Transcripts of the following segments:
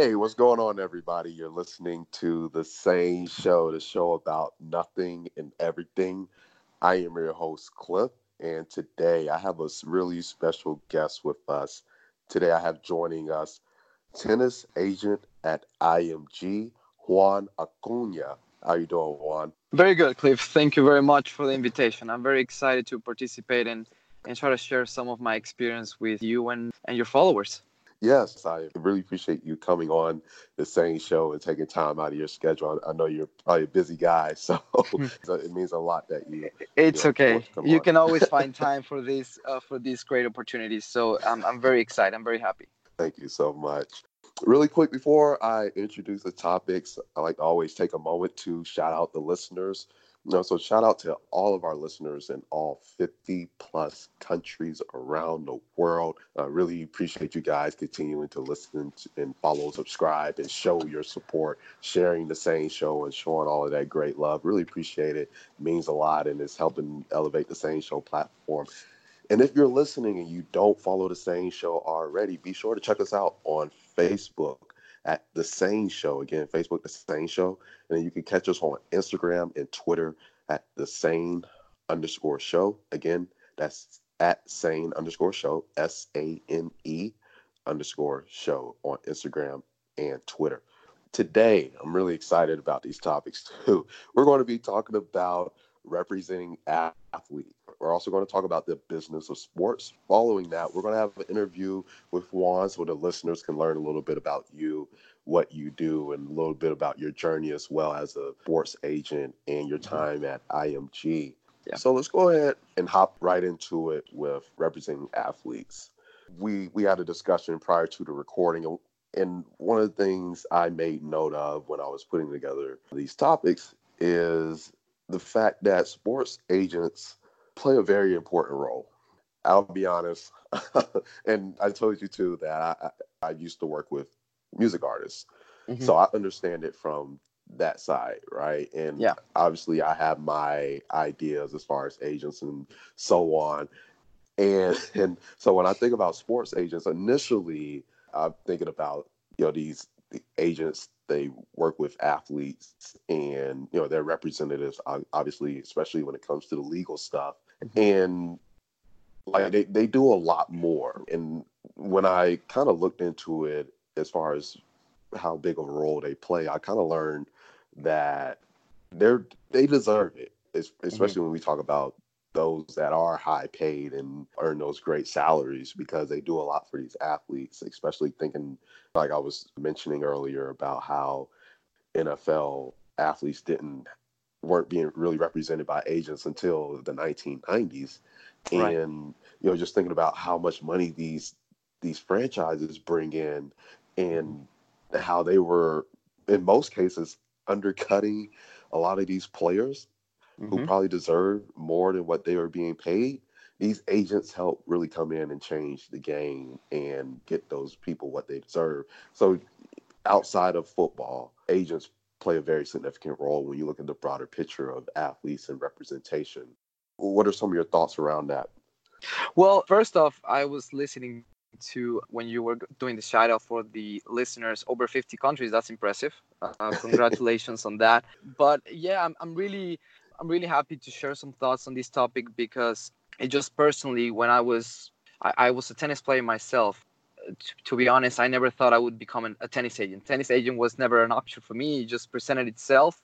Hey, what's going on, everybody? You're listening to the sane show, the show about nothing and everything. I am your host, Cliff, and today I have a really special guest with us. Today I have joining us tennis agent at IMG, Juan Acuna. How are you doing, Juan? Very good, Cliff. Thank you very much for the invitation. I'm very excited to participate and, and try to share some of my experience with you and, and your followers. Yes, I really appreciate you coming on the sane show and taking time out of your schedule. I know you're probably a busy guy, so, so it means a lot that you. It's you know, okay. You on. can always find time for these uh, for these great opportunities. So I'm I'm very excited. I'm very happy. Thank you so much. Really quick before I introduce the topics, I like to always take a moment to shout out the listeners know, so shout out to all of our listeners in all 50 plus countries around the world. I really appreciate you guys continuing to listen to, and follow, subscribe, and show your support, sharing the sane show and showing all of that great love. Really appreciate it. it means a lot and it's helping elevate the sane show platform. And if you're listening and you don't follow the sane show already, be sure to check us out on Facebook at the sane show. Again, Facebook, the same show. And then you can catch us on Instagram and Twitter at the sane underscore show. Again, that's at sane underscore show, S A N E underscore show on Instagram and Twitter. Today, I'm really excited about these topics too. We're going to be talking about representing athletes. We're also going to talk about the business of sports. Following that, we're going to have an interview with Juan so the listeners can learn a little bit about you, what you do, and a little bit about your journey as well as a sports agent and your mm-hmm. time at IMG. Yeah. So let's go ahead and hop right into it with representing athletes. We we had a discussion prior to the recording and one of the things I made note of when I was putting together these topics is the fact that sports agents play a very important role. I'll be honest, and I told you too that I, I, used to work with music artists, mm-hmm. so I understand it from that side, right? And yeah. obviously, I have my ideas as far as agents and so on. And and so when I think about sports agents, initially I'm thinking about you know these agents they work with athletes and you know their representatives obviously especially when it comes to the legal stuff mm-hmm. and like they, they do a lot more and when i kind of looked into it as far as how big of a role they play i kind of learned that they're they deserve it mm-hmm. especially mm-hmm. when we talk about those that are high paid and earn those great salaries because they do a lot for these athletes, especially thinking like I was mentioning earlier about how NFL athletes didn't weren't being really represented by agents until the 1990s right. and you know just thinking about how much money these these franchises bring in and how they were in most cases undercutting a lot of these players mm-hmm. who probably deserve more than what they were being paid. These agents help really come in and change the game and get those people what they deserve. So, outside of football, agents play a very significant role when you look at the broader picture of athletes and representation. What are some of your thoughts around that? Well, first off, I was listening to when you were doing the shout out for the listeners over 50 countries. That's impressive. Uh, congratulations on that. But yeah, I'm, I'm really I'm really happy to share some thoughts on this topic because it just personally, when I was I, I was a tennis player myself. To, to, be honest, I never thought I would become an, a tennis agent. Tennis agent was never an option for me. It just presented itself,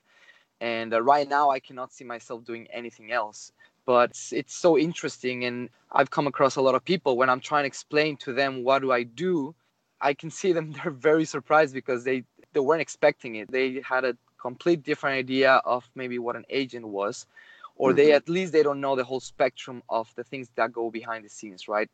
and uh, right now I cannot see myself doing anything else. But it's, it's so interesting, and I've come across a lot of people when I'm trying to explain to them what do I do. I can see them; they're very surprised because they they weren't expecting it. They had a complete different idea of maybe what an agent was or mm-hmm. they at least they don't know the whole spectrum of the things that go behind the scenes right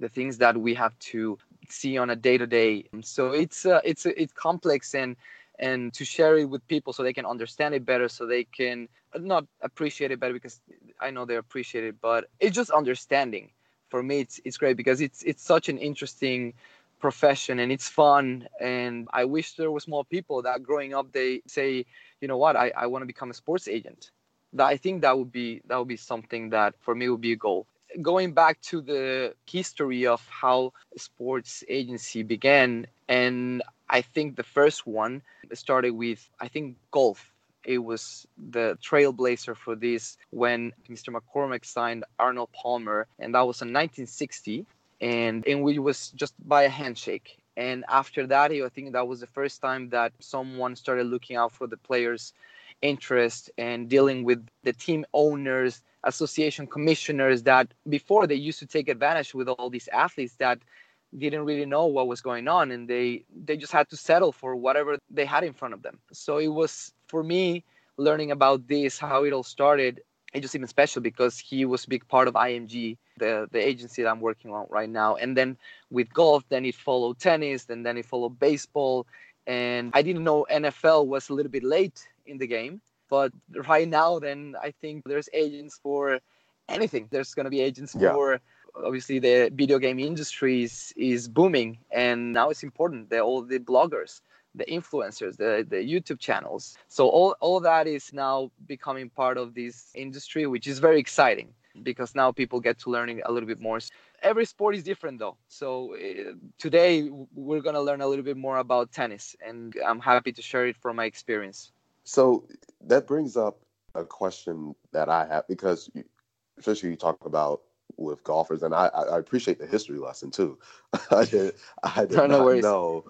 the things that we have to see on a day to day so it's uh, it's uh, it's complex and and to share it with people so they can understand it better so they can not appreciate it better because i know they appreciate it but it's just understanding. For me it's it's great because it's it's such an interesting profession and it's fun. And i wish there was more people that growing up they say you know what? I, I want to become a sports agent. That i think that would be that would be something that for me would be a goal going back to the history of how sports agency began and I think the first one started with I think golf. It was the trailblazer for this when Mr. McCormack signed Arnold Palmer, and that was in 1960, and and we was just by a handshake. And after that, I think that was the first time that someone started looking out for the players' interest and dealing with the team owners, association commissioners that before they used to take advantage with all these athletes that didn't really know what was going on and they they just had to settle for whatever they had in front of them. So it was for me learning about this how it all started it just even special because he was a big part of img the the agency that i'm working on right now. And then with golf then it followed tennis and then it followed baseball. And i didn't know nfl was a little bit late in the game but right now then i think there's agents for anything. There's going to be agents yeah. for obviously the video game industry is, is booming. And now it's important that all the bloggers the influencers the, the youtube channels so all, all that is now becoming part of this industry which is very exciting because now people get to learning a little bit more. Every sport is different though. So uh, today we're going to learn a little bit more about tennis. And i'm happy to share it from my experience so that brings up a question that i have because especially you talk about with golfers, and I, I appreciate the history lesson too. I did I did no, not no know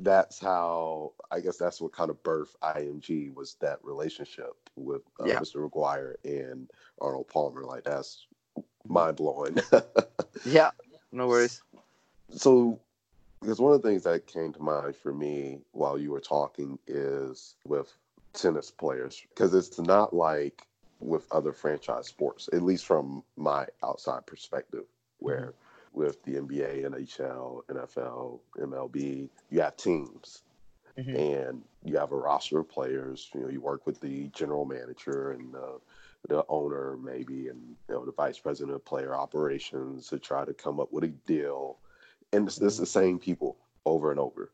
that's how I guess that's what kind of birth IMG was that relationship with uh, yeah. Mr. McGuire and Arnold Palmer. Like that's mind blowing. yeah, no worries. So, because one of the things that came to mind for me while you were talking is with tennis players, because it's not like with other franchise sports, at least from my outside perspective, where mm-hmm. with the NBA, NHL, NFL, MLB, you have teams. Mm-hmm. And you have a roster of players. You know, you work with the general manager and the, the owner, maybe, and you know the vice president of player operations to try to come up with a deal. And it's, it's the same people over and over.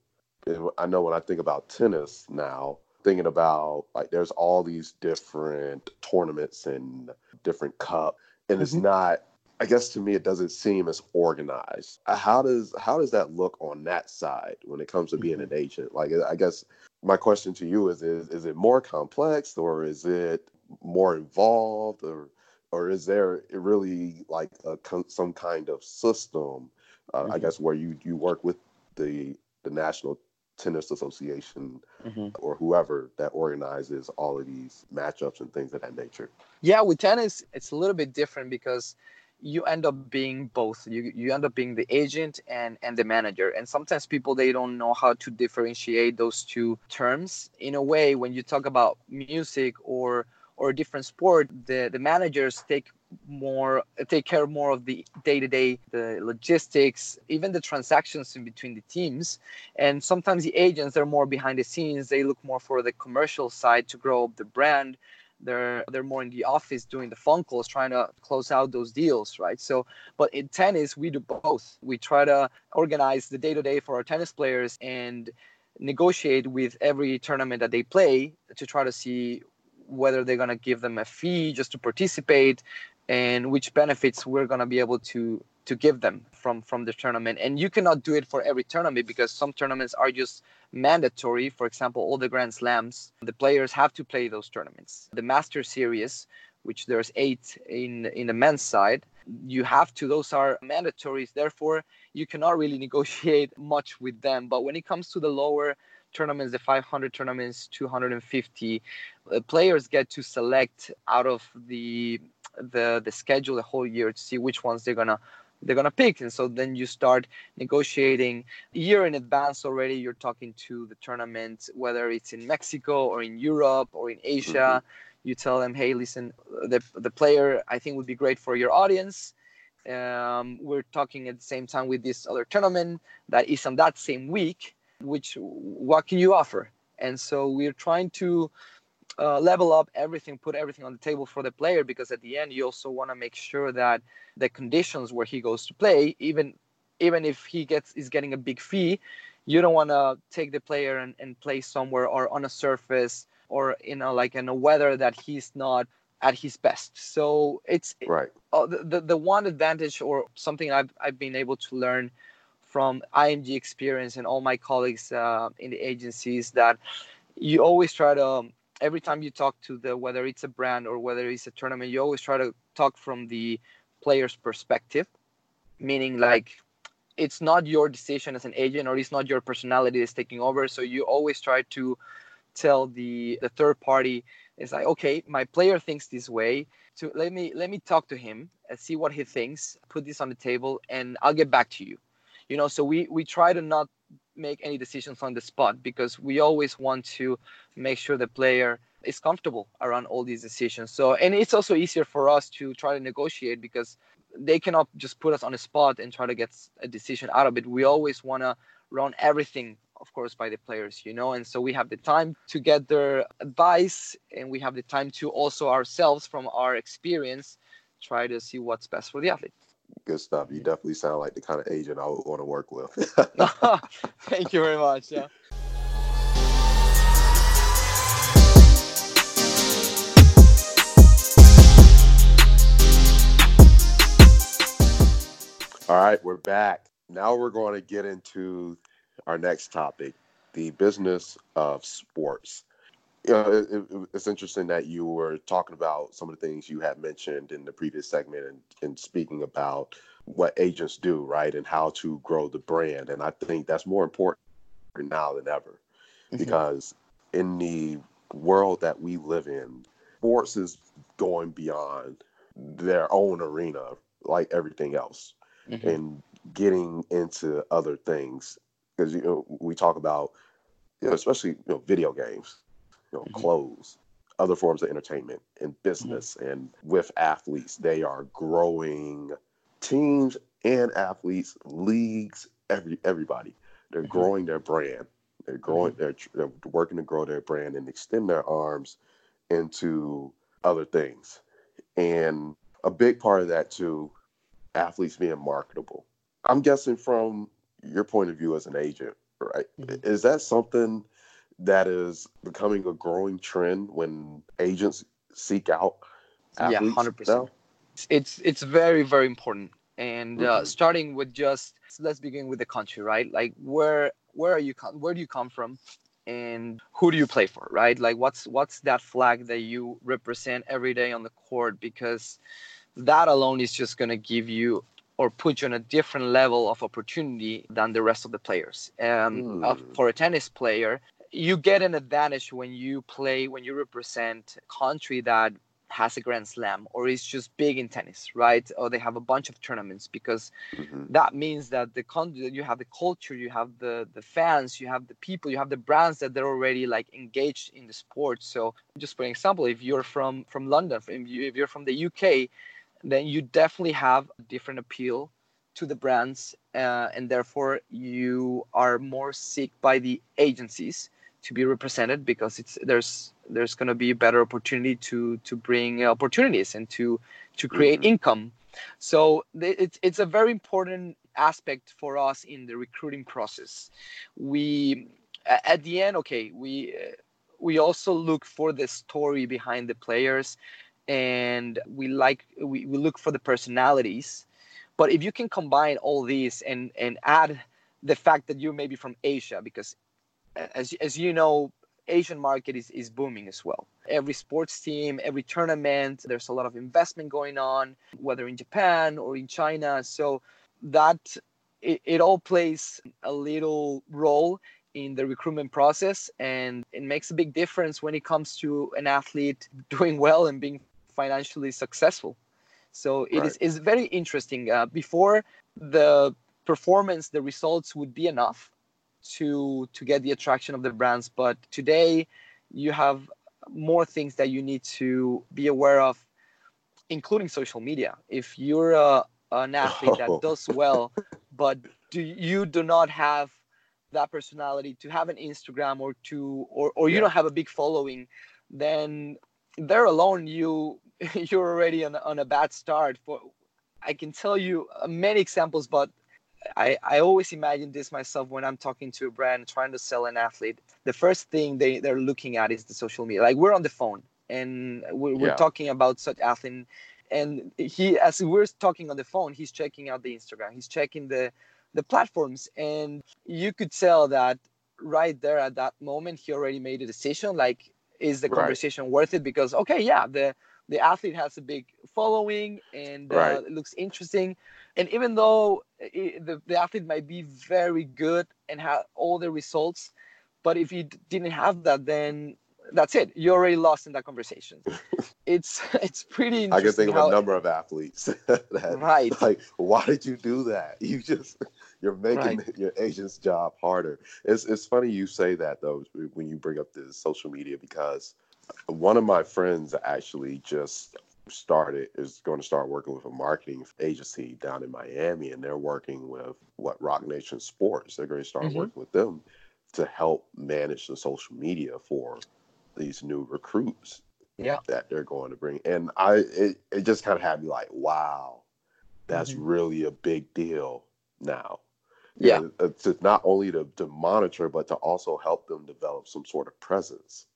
I know when I think about tennis now, thinking about like there's all these different tournaments and different cup and mm-hmm. it's not i guess to me it doesn't seem as organized uh, how does how does that look on that side when it comes to being mm-hmm. an agent like i guess my question to you is is, is it more complex or is it more involved or or is there really like a, some kind of system uh, mm-hmm. i guess where you you work with the the national tennis association mm-hmm. or whoever that organizes all of these matchups and things of that nature. Yeah with tennis it's a little bit different because you end up being both. You, you end up being the agent and and the manager. And sometimes people they don't know how to differentiate those two terms. In a way when you talk about music or or a different sport the the managers take more take care more of the day-to-day the logistics even the transactions in between the teams. And sometimes the agents are more behind the scenes. They look more for the commercial side to grow up the brand. They're they're more in the office doing the phone calls trying to close out those deals right? So but in tennis we do both. We try to organize the day-to-day for our tennis players and negotiate with every tournament that they play to try to see whether they're going to give them a fee just to participate and which benefits we're going to be able to to give them from from the tournament. And you cannot do it for every tournament because some tournaments are just mandatory. For example all the grand slams the players have to play those tournaments. The master series which there's eight in in the men's side you have to those are mandatories. Therefore you cannot really negotiate much with them. But when it comes to the lower tournaments the 500 tournaments 250 uh, players get to select out of the the the schedule the whole year to see which ones they're gonna they're gonna pick. And so then you start negotiating a year in advance already. You're talking to the tournament whether it's in mexico or in europe or in asia. Mm-hmm. you tell them hey listen the, the player i think would be great for your audience. Um, we're talking at the same time with this other tournament that is on that same week which what can you offer and so we're trying to uh, level up everything, put everything on the table for the player because at the end you also want to make sure that the conditions where he goes to play, even even if he gets is getting a big fee, you don't want to take the player and, and play somewhere or on a surface or you know like in a weather that he's not at his best. So it's right. Uh, the, the the one advantage or something I've I've been able to learn from IMG experience and all my colleagues uh, in the agencies that you always try to um, every time you talk to the whether it's a brand or whether it's a tournament, you always try to talk from the player's perspective, meaning like it's not your decision as an agent or it's not your personality that's taking over. So you always try to tell the the third party it's like okay my player thinks this way so let me let me talk to him and see what he thinks put this on the table and i'll get back to you you know so we we try to not make any decisions on the spot because we always want to make sure the player is comfortable around all these decisions. So and it's also easier for us to try to negotiate because they cannot just put us on the spot and try to get a decision out of it. We always want to run everything of course by the players you know and so we have the time to get their advice and we have the time to also ourselves from our experience try to see what's best for the athlete good stuff you definitely sound like the kind of agent i would want to work with thank you very much yeah All right, we're back. Now we're going to get into our next topic, the business of sports. You know, it, it, it's interesting that you were talking about some of the things you had mentioned in the previous segment and, and speaking about what agents do, right, and how to grow the brand. And I think that's more important now than ever mm-hmm. because in the world that we live in, sports is going beyond their own arena like everything else mm-hmm. and getting into other things because you know we talk about you know especially you know video games, you know mm-hmm. clothes, other forms of entertainment and business, mm-hmm. and with athletes they are growing teams and athletes, leagues, every everybody. They're mm-hmm. growing their brand. They're growing. Mm-hmm. They're, they're working to grow their brand and extend their arms into other things. And a big part of that too, athletes being marketable. I'm guessing from your point of view as an agent, right? Mm-hmm. Is that something that is becoming a growing trend when agents seek out athletes? Yeah, hundred percent. It's it's very very important. And uh, mm-hmm. starting with just let's begin with the country, right? Like where where are you where do you come from? and who do you play for right like what's what's that flag that you represent every day on the court because that alone is just going to give you or put you on a different level of opportunity than the rest of the players. Um, mm. uh, for a tennis player, you get an advantage when you play when you represent a country that has a grand slam or is just big in tennis right? Or they have a bunch of tournaments because mm-hmm. that means that the country you have the culture you have the the fans you have the people you have the brands that they're already like engaged in the sport. So just for example if you're from from london if you're from the uk then you definitely have a different appeal to the brands uh, and therefore you are more seek by the agencies to be represented because it's there's there's going to be a better opportunity to to bring opportunities and to to create mm-hmm. income. So it's it's a very important aspect for us in the recruiting process. We at the end okay we we also look for the story behind the players and we like we, we look for the personalities. But if you can combine all these and and add the fact that you're maybe from asia because as, as you know asian market is, is booming as well every sports team every tournament there's a lot of investment going on whether in japan or in china so that it, it all plays a little role in the recruitment process and it makes a big difference when it comes to an athlete doing well and being financially successful. So it right. is is very interesting. Uh, before the performance, the results would be enough to to get the attraction of the brands, but today you have more things that you need to be aware of, including social media. If you're a, an athlete oh. that does well, but do you do not have that personality to have an Instagram or to or, or you yeah. don't have a big following, then there alone you you're already on, on a bad start for i can tell you many examples but I, I always imagine this myself when I'm talking to a brand trying to sell an athlete. The first thing they, they're looking at is the social media. Like we're on the phone and we're, we're talking about such athlete. And he, as we're talking on the phone, he's checking out the Instagram. He's checking the the platforms and you could tell that right there at that moment he already made a decision like is the Right. conversation worth it because okay yeah the the athlete has a big following and uh, Right. it looks interesting and even though the, the athlete might be very good and have all the results but if you d- didn't have that then that's it. You already lost in that conversation. It's it's pretty I can think of a number of athletes that right. like why did you do that? You just you're making Right. your agent's job harder. It's it's funny you say that though when you bring up the social media because one of my friends actually just started is going to start working with a marketing agency down in Miami and they're working with what Roc Nation Sports they're going to start Mhm. working with them to help manage the social media for these new recruits yeah that they're going to bring. And I it, it just kind of had me like, wow, that's Mhm. really a big deal now. Yeah. You know, uh, to not only to, to monitor, but to also help them develop some sort of presence.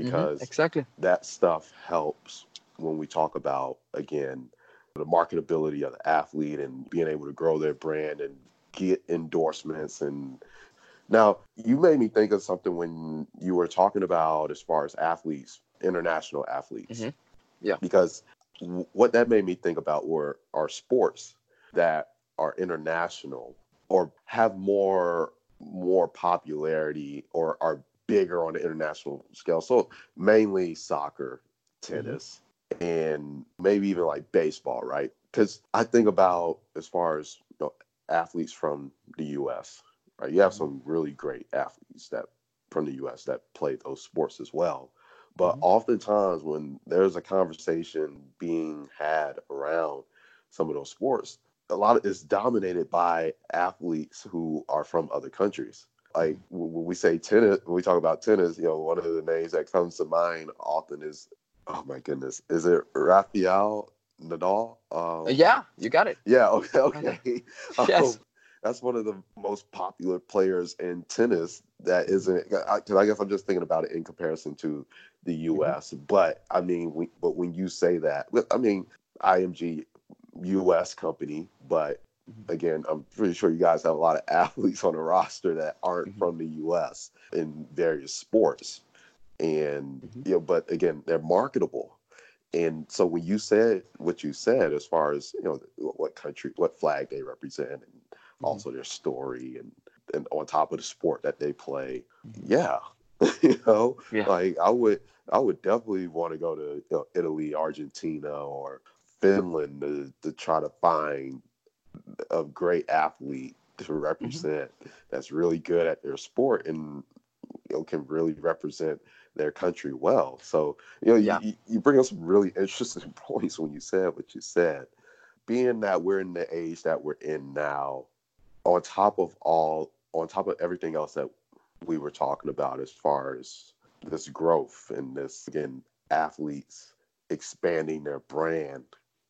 Mhm, Because exactly that stuff helps when we talk about again the marketability of the athlete and being able to grow their brand and get endorsements and now you made me think of something when you were talking about as far as athletes international athletes Mhm. Yeah. because w- what that made me think about were are sports that are international or have more more popularity or are bigger on the international scale so mainly soccer tennis and maybe even like baseball right? Because i think about as far as you know, athletes from the us right? You have some really great athletes that from the us that play those sports as well. But Mhm. oftentimes when there's a conversation being had around some of those sports a lot of it's dominated by athletes who are from other countries. Like when when we say tennis when we talk about tennis you know one of the names that comes to mind often is oh my goodness. Is it rafael nadal? Um, Uh, yeah you got it. Yeah okay okay. Yes. Um, that's one of the most popular players in tennis that isn't because I guess i'm just thinking about it in comparison to the us but i mean we, but when you say that i mean img us company but Mhm. again i'm pretty sure you guys have a lot of athletes on the roster that aren't Mhm. from the us in various sports and Mhm. you know but again they're marketable and so when you said what you said as far as you know what country what flag they represent and Mm-hmm. also their story and and on top of the sport that they play Mhm. yeah you know Yeah. like i would i would definitely want to go to you know, italy argentina or finland to, to try to find a great athlete to represent that's really good at their sport and you know can really represent their country well. So you know Yeah. you, you bring up some really interesting points when you said what you said. Being that we're in the age that we're in now on top of all on top of everything else that we were talking about as far as this growth and this again athletes expanding their brand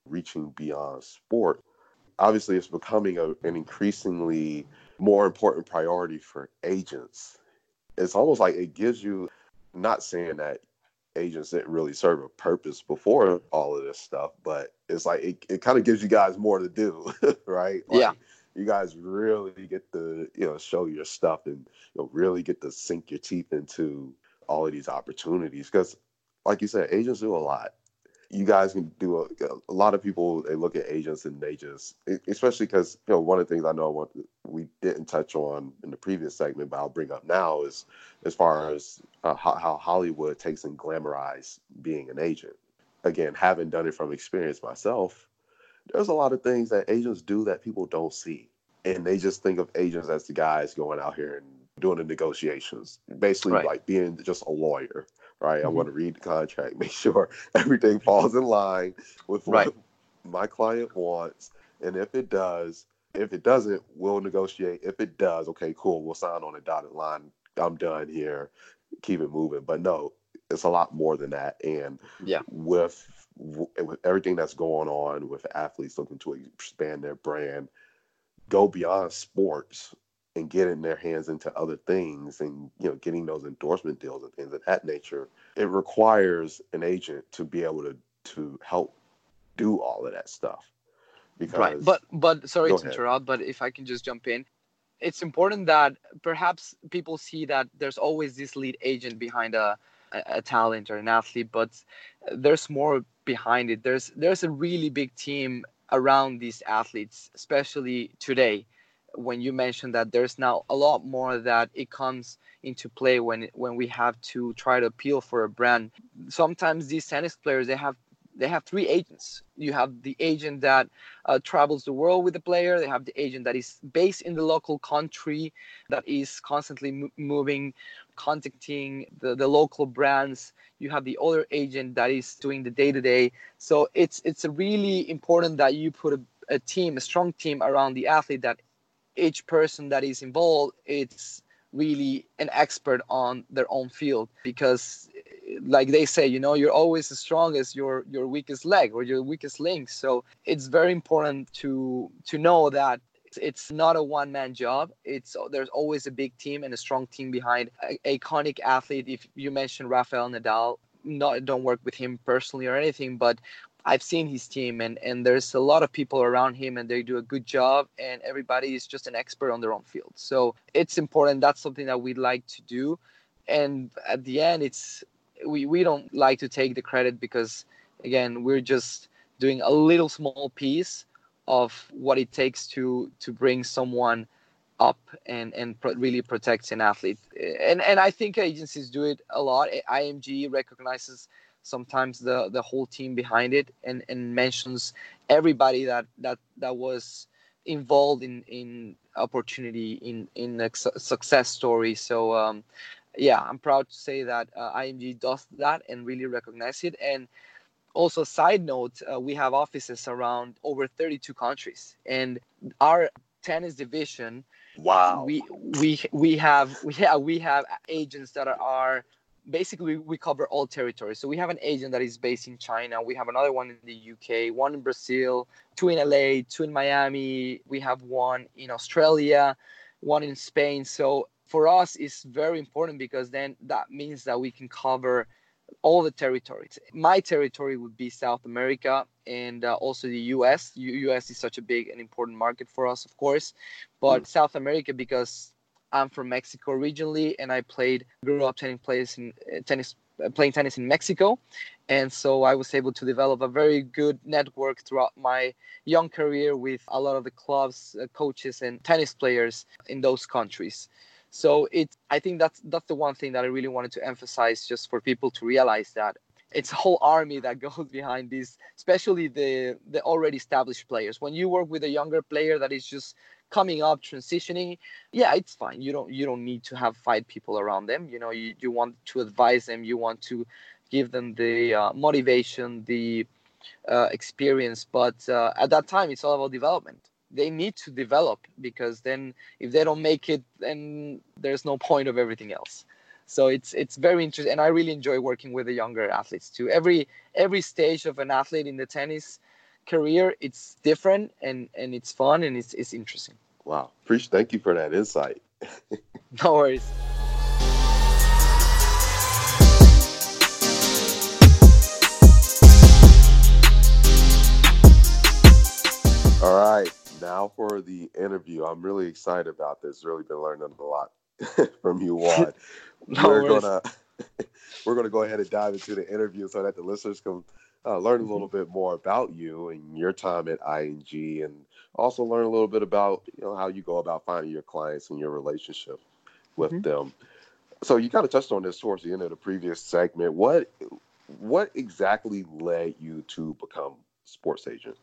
reaching beyond sport obviously it's becoming a, an increasingly more important priority for agents. It's almost like it gives you not saying that agents didn't really serve a purpose before all of this stuff but it's like it, it kind of gives you guys more to do right like, Yeah. you guys really get to you know show your stuff and you know really get to sink your teeth into all of these opportunities because like you said agents do a lot you guys can do a, a lot of people they look at agents and they just especially because you know one of the things i know want, we didn't touch on in the previous segment but i'll bring up now is as far as uh, how, how hollywood takes and glamorize being an agent. Again having done it from experience myself there's a lot of things that agents do that people don't see. And they just think of agents as the guys going out here and doing the negotiations basically Right. like being just a lawyer right? I Mhm. want to read the contract make sure everything falls in line with what Right. my client wants and if it does if it doesn't we'll negotiate. If it does okay cool we'll sign on a dotted line. I'm done here. Keep it moving. But no it's a lot more than that. And Yeah. with with everything that's going on with athletes looking to expand their brand go beyond sports and getting their hands into other things and you know getting those endorsement deals and things of that nature it requires an agent to be able to to help do all of that stuff Because right, but but sorry to ahead. interrupt, but if I can just jump in, it's important that perhaps people see that there's always this lead agent behind a a, a talent or an athlete, but there's more behind it. There's there's a really big team around these athletes, especially today. When you mentioned that there's now a lot more that it comes into play when when we have to try to appeal for a brand. Sometimes these tennis players they have they have three agents. You have the agent that uh, travels the world with the player. They have the agent that is based in the local country, that is constantly mo- moving, contacting the, the local brands. You have the other agent that is doing the day to day. So it's it's really important that you put a, a team, a strong team around the athlete. That each person that is involved, it's really an expert on their own field because like they say you know you're always as strong as your your weakest leg or your weakest link. So it's very important to to know that it's not a one man job. It's there's always a big team and a strong team behind. A iconic athlete if you mentioned rafael nadal not don't work with him personally or anything but I've seen his team and and there's a lot of people around him and they do a good job and everybody is just an expert on their own field. So it's important. That's something that we'd like to do. And at the end it's we, we don't like to take the credit because again we're just doing a little small piece of what it takes to to bring someone up and and pro- really protect an athlete and and I think agencies do it a lot IMG recognizes sometimes the the whole team behind it and and mentions everybody that that that was involved in in opportunity in in a su- success story. So um yeah i'm proud to say that uh, img does that and really recognize it. And also side note uh, we have offices around over 32 countries. And our tennis division wow. we we we have we have we have agents that are, are basically we cover all territories. So we have an agent that is based in China. We have another one in the UK, one in Brazil, two in LA, two in Miami. We have one in Australia, one in Spain. So for us, it's very important because then that means that we can cover all the territories. My territory would be South America and uh, also the US. U- US is such a big and important market for us, of course, but Mm. South America because I'm from Mexico originally, and I played, grew up playing plays in uh, tennis, uh, playing tennis in Mexico, and so I was able to develop a very good network throughout my young career with a lot of the clubs, uh, coaches, and tennis players in those countries. So it, I think that's that's the one thing that I really wanted to emphasize, just for people to realize that it's a whole army that goes behind this, especially the the already established players. When you work with a younger player that is just coming up transitioning yeah it's fine. You don't you don't need to have five people around them. You know you, you want to advise them. You want to give them the uh, motivation the uh, experience. But uh, at that time it's all about development. They need to develop because then if they don't make it then there's no point of everything else. So it's it's very interesting and i really enjoy working with the younger athletes too. Every every stage of an athlete in the tennis career it's different and and it's fun and it's, it's interesting Wow. Appreciate thank you for that insight. no worries All right. Now for the interview. I'm really excited about this. Really been learning a lot from you, Juan. No we're worries. gonna we're gonna go ahead and dive into the interview so that the listeners can uh, learn a little bit more about you and your time at IMG, and also learn a little bit about you know how you go about finding your clients and your relationship with Mhm. them. So you kind of touched on this towards the end of the previous segment. What what exactly led you to become sports agent?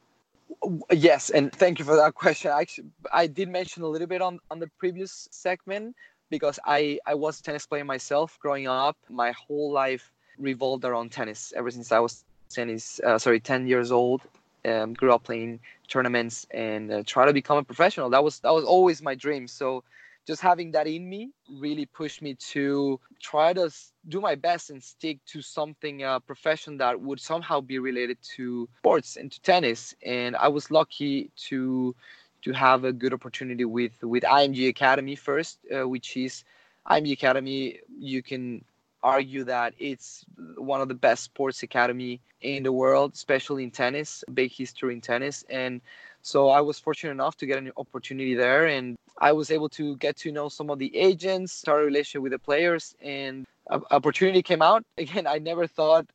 Yes, and thank you for that question. Actually, I did mention a little bit on on the previous segment because I I was a tennis player myself growing up. My whole life revolved around tennis ever since I was tennis. Uh, sorry, ten years old. Um, grew up playing tournaments and uh, try to become a professional. That was that was always my dream. So just having that in me really pushed me to try to do my best and stick to something a profession that would somehow be related to sports and to tennis and i was lucky to to have a good opportunity with with img academy first uh, which is img academy you can argue that it's one of the best sports academy in the world, especially in tennis, big history in tennis. And so I was fortunate enough to get an opportunity there, and I was able to get to know some of the agents, start a relationship with the players, and opportunity came out. Again, I never thought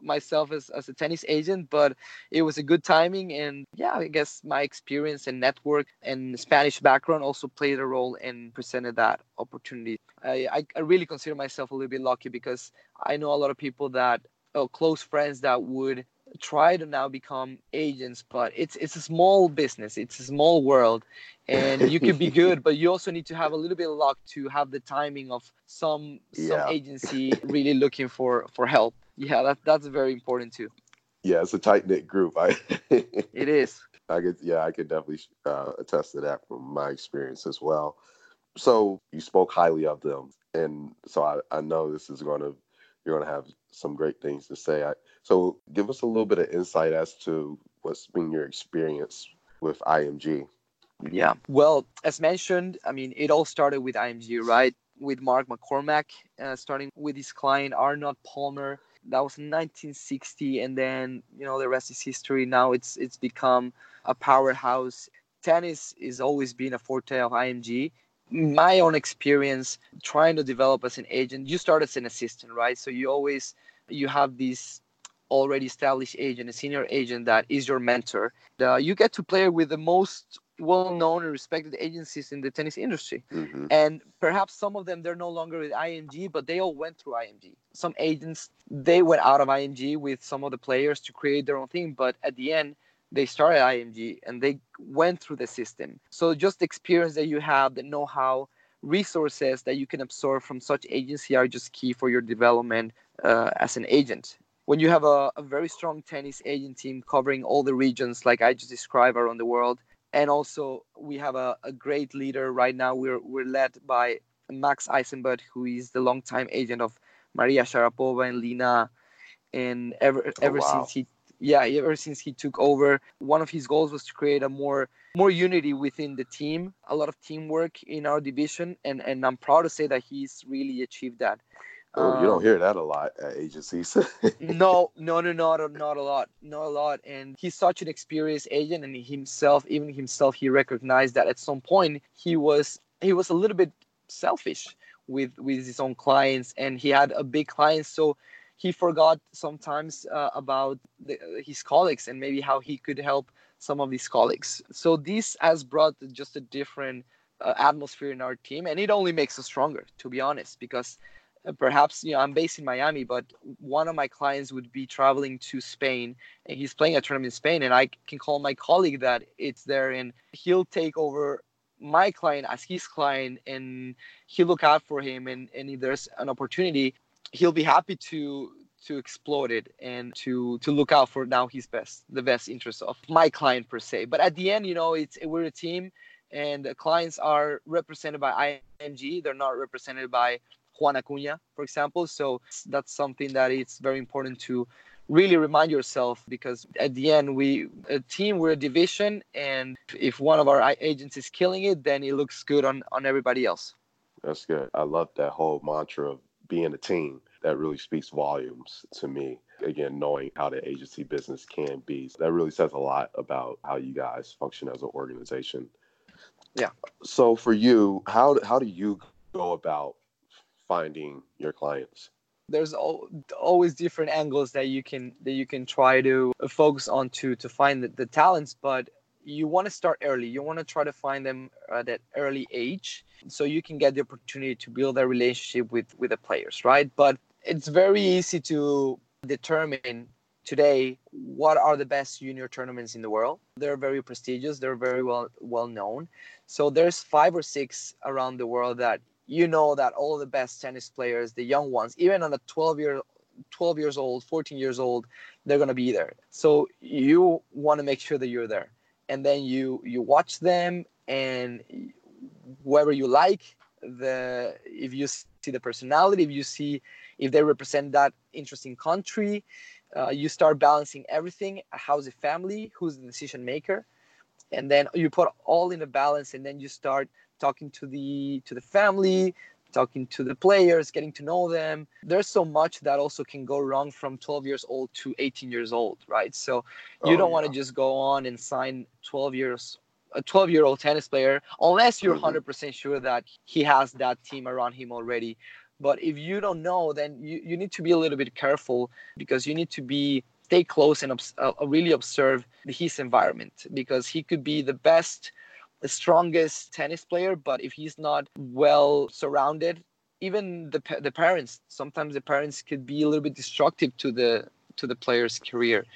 myself as, as a tennis agent, but it was a good timing. And yeah, I guess my experience and network and Spanish background also played a role and presented that opportunity. I, I, I really consider myself a little bit lucky because I know a lot of people that, oh, close friends that would try to now become agents but it's it's a small business it's a small world and you can be good but you also need to have a little bit of luck to have the timing of some some yeah. agency really looking for for help yeah, that, that's very important too. Yeah, it's a tight knit group. I it is. I could, yeah, I could definitely uh, attest to that from my experience as well. So you spoke highly of them, and so I, I know this is going to you're going to have some great things to say. I, so give us a little bit of insight as to what's been your experience with IMG. Yeah, well, as mentioned, I mean, it all started with IMG, right? With Mark McCormack, uh, starting with his client Arnold Palmer that was 1960 and then you know the rest is history. Now it's it's become a powerhouse. Tennis is always been a forte of img my own experience trying to develop as an agent you start as an assistant right? So you always you have this already established agent a senior agent that is your mentor. Uh, you get to play with the most well-known and respected agencies in the tennis industry. Mm-hmm. and perhaps some of them they're no longer with img but they all went through img some agents they went out of img with some of the players to create their own thing but at the end they started img and they went through the system. So just the experience that you have the know-how resources that you can absorb from such agency are just key for your development uh, as an agent. When you have a, a, very strong tennis agent team covering all the regions like i just described around the world and also we have a, a great leader right now. We're we're led by Max Eisenbud, who is the longtime agent of Maria Sharapova and Li Na, and ever oh, ever wow. since he yeah ever since he took over, one of his goals was to create a more more unity within the team, a lot of teamwork in our division, and and I'm proud to say that he's really achieved that. Oh, you don't um, hear that a lot at agencies. no, no, no, not not a lot, not a lot. And he's such an experienced agent, and himself, even himself, he recognized that at some point he was he was a little bit selfish with with his own clients, and he had a big client, so he forgot sometimes uh, about the, his colleagues and maybe how he could help some of these colleagues. So this has brought just a different uh, atmosphere in our team, and it only makes us stronger, to be honest, because Uh, perhaps you know i'm based in miami but one of my clients would be traveling to spain and he's playing a tournament in spain and i can call my colleague that it's there and he'll take over my client as his client and he'll look out for him and, and if there's an opportunity he'll be happy to to exploit it and to to look out for now his best the best interest of my client per se. But at the end you know it's we're a team and clients are represented by img they're not represented by Juan Acuna, for example. So that's something that it's very important to really remind yourself because at the end we a team we're a division and if one of our agents is killing it then it looks good on on everybody else. That's good. I love that whole mantra of being a team. That really speaks volumes to me. Again knowing how the agency business can be. That really says a lot about how you guys function as an organization. Yeah. So for you how how do you go about finding your clients? There's always different angles that you can that you can try to focus on to to find the, the talents, but you want to start early. You want to try to find them at that early age, so you can get the opportunity to build a relationship with with the players, right? But it's very easy to determine today what are the best junior tournaments in the world they're very prestigious they're very well well known so there's five or six around the world that you know that all the best tennis players, the young ones, even on the 12 year 12 years old, 14 years old, they're going to be there. So you want to make sure that you're there. And then you you watch them and whoever you like, the if you see the personality, if you see if they represent that interesting country, uh, you start balancing everything. How's the family? Who's the decision maker? And then you put all in a balance, and then you start talking to the to the family talking to the players, getting to know them. There's so much that also can go wrong from 12 years old to 18 years old, right? So you oh, don't yeah. want to just go on and sign 12 years a 12 year old tennis player unless you're mm-hmm. 100% sure that he has that team around him already but if you don't know then you, you need to be a little bit careful because you need to be stay close and uh, really observe his environment because he could be the best the strongest tennis player, but if he's not well surrounded, even the the parents, sometimes the parents could be a little bit destructive to the to the player's career.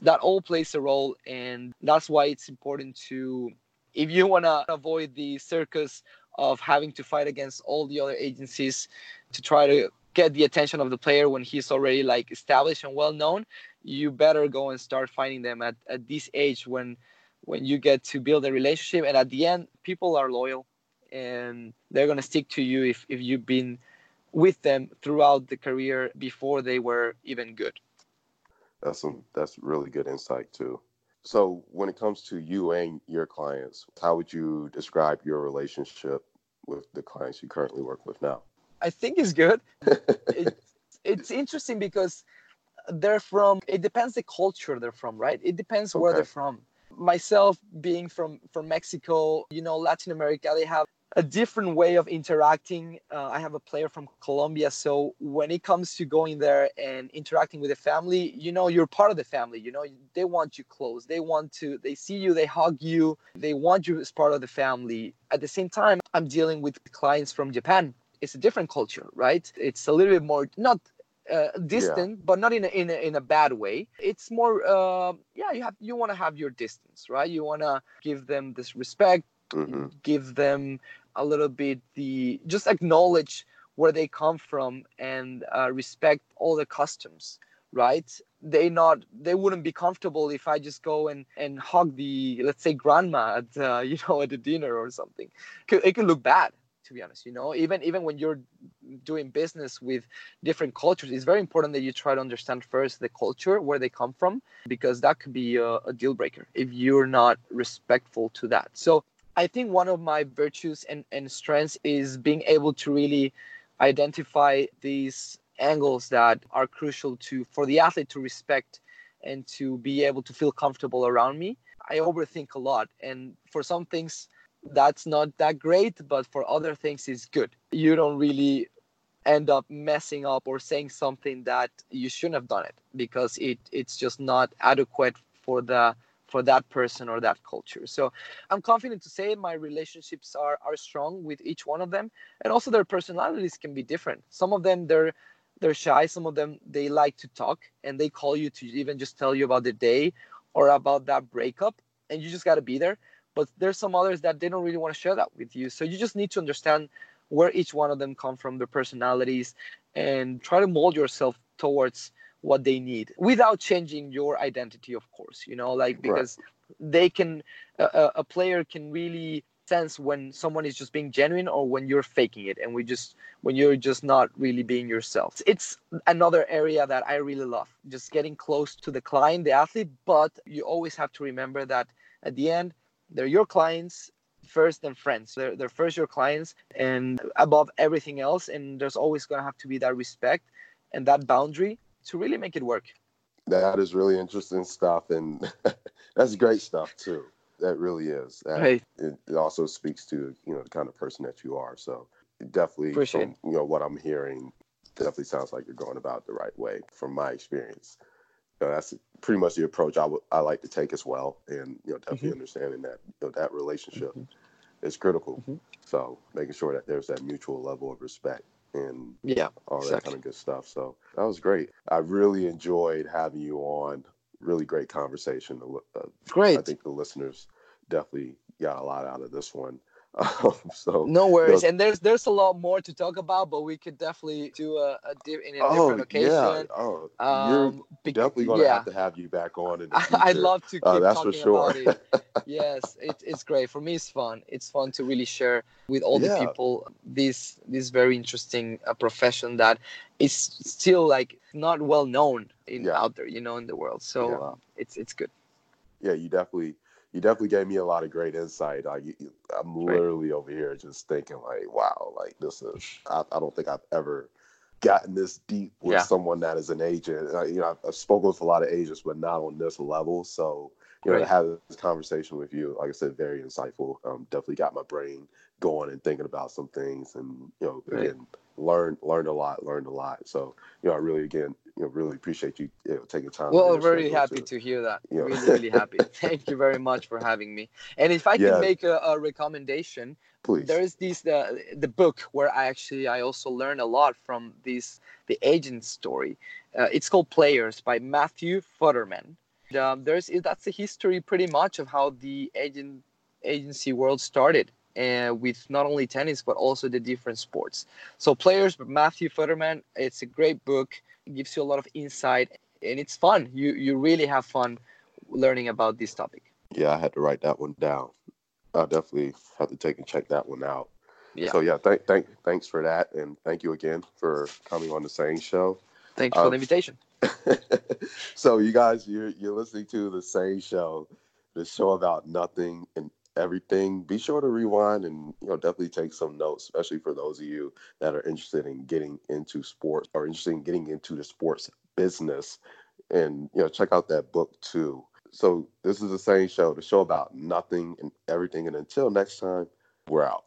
That all plays a role, and that's why it's important to, if you want to avoid the circus of having to fight against all the other agencies to try to get the attention of the player when he's already like established and well known you better go and start finding them at, at this age when when you get to build a relationship. And at the end people are loyal and they're going to stick to you if, if you've been with them throughout the career before they were even good. That's some that's really good insight too. So when it comes to you and your clients how would you describe your relationship with the clients you currently work with now i think it's good it, it's interesting because they're from it depends the culture they're from right it depends okay. where they're from myself being from from Mexico, you know, Latin America, they have a different way of interacting. Uh, I have a player from Colombia, so when it comes to going there and interacting with the family, you know, you're part of the family. You know, they want you close. They want to. They see you. They hug you. They want you as part of the family. At the same time, I'm dealing with clients from Japan. It's a different culture, right? It's a little bit more not uh, distant, yeah. but not in a, in a, in a bad way. It's more, uh, yeah, you have you want to have your distance, right? You want to give them this respect, mm-hmm. give them a little bit the just acknowledge where they come from and uh, respect all the customs right they not they wouldn't be comfortable if i just go and and hug the let's say grandma at uh, you know at a dinner or something it could look bad to be honest you know? Even even when you're doing business with different cultures it's very important that you try to understand first the culture where they come from because that could be a, a deal breaker if you're not respectful to that. So i think one of my virtues and, and strengths is being able to really identify these angles that are crucial to for the athlete to respect and to be able to feel comfortable around me. I overthink a lot and for some things that's not that great, but for other things, it's good. You don't really end up messing up or saying something that you shouldn't have done it because it it's just not adequate for the for that person or that culture. So I'm confident to say my relationships are are strong with each one of them, and also their personalities can be different. Some of them they're they're shy. Some of them they like to talk and they call you to even just tell you about the day or about that breakup, and you just got to be there but there's some others that they don't really want to share that with you so you just need to understand where each one of them come from their personalities and try to mold yourself towards what they need without changing your identity of course you know like because right. they can a, a player can really sense when someone is just being genuine or when you're faking it and we just when you're just not really being yourself it's another area that i really love just getting close to the client the athlete but you always have to remember that at the end they're your clients first and friends. They're, they're first your clients and above everything else. And there's always going to have to be that respect and that boundary to really make it work. That is really interesting stuff. And that's great stuff too. That really is. That, right. It, it, also speaks to, you know, the kind of person that you are. So definitely, Appreciate from, you know, what I'm hearing definitely sounds like you're going about the right way from my experience know, that's pretty much the approach I would I like to take as well, and you know definitely mm-hmm. understanding that you know, that relationship mm-hmm. is critical. Mm-hmm. So making sure that there's that mutual level of respect and yeah, all exactly. that kind of good stuff. So that was great. I really enjoyed having you on. Really great conversation. Uh, great. I think the listeners definitely got a lot out of this one. Um, so no worries, you know, and there's there's a lot more to talk about, but we could definitely do a, a di- in a oh, different occasion. Yeah. Oh, um, you're definitely gonna yeah. have to have you back on. In I'd love to uh, keep uh, that's talking for sure. about it. yes, it, it's great for me. It's fun. It's fun to really share with all yeah. the people this this very interesting uh, profession that is still like not well known in yeah. out there, you know, in the world. So uh, it's it's good. Yeah, you definitely you definitely gave me a lot of great insight. Like, I'm literally over here just thinking, like, wow, like this is. I, I don't think I've ever gotten this deep with yeah. someone that is an agent. Uh, you know, I've, I've, spoken with a lot of agents, but not on this level. So, you know, to have this conversation with you, like I said, very insightful. Um, definitely got my brain going and thinking about some things, and you know, again, learned learned a lot, learned a lot. So, you know, I really again, you know, really appreciate you, you know, taking time. Well, very happy to, to, hear that. You know. Really, really happy. Thank you very much for having me. And if I can make a, a recommendation, Please. There is this the the book where I actually I also learned a lot from this the agent story. Uh, it's called Players by Matthew Futterman. Um, there's that's the history pretty much of how the agent agency world started uh, with not only tennis but also the different sports. So Players Matthew Futterman. It's a great book. It gives you a lot of insight and it's fun. You you really have fun learning about this topic. Yeah, I had to write that one down. I'll definitely have to take and check that one out. Yeah. So yeah, thank thank thanks for that, and thank you again for coming on the Sane Show. Thanks for the invitation. so you guys, you're you're listening to the Sane Show, the show about nothing and everything. Be sure to rewind and you know definitely take some notes, especially for those of you that are interested in getting into sports or interested in getting into the sports business, and you know check out that book too. So this is the Sane Show, the show about nothing and everything. And until next time, we're out.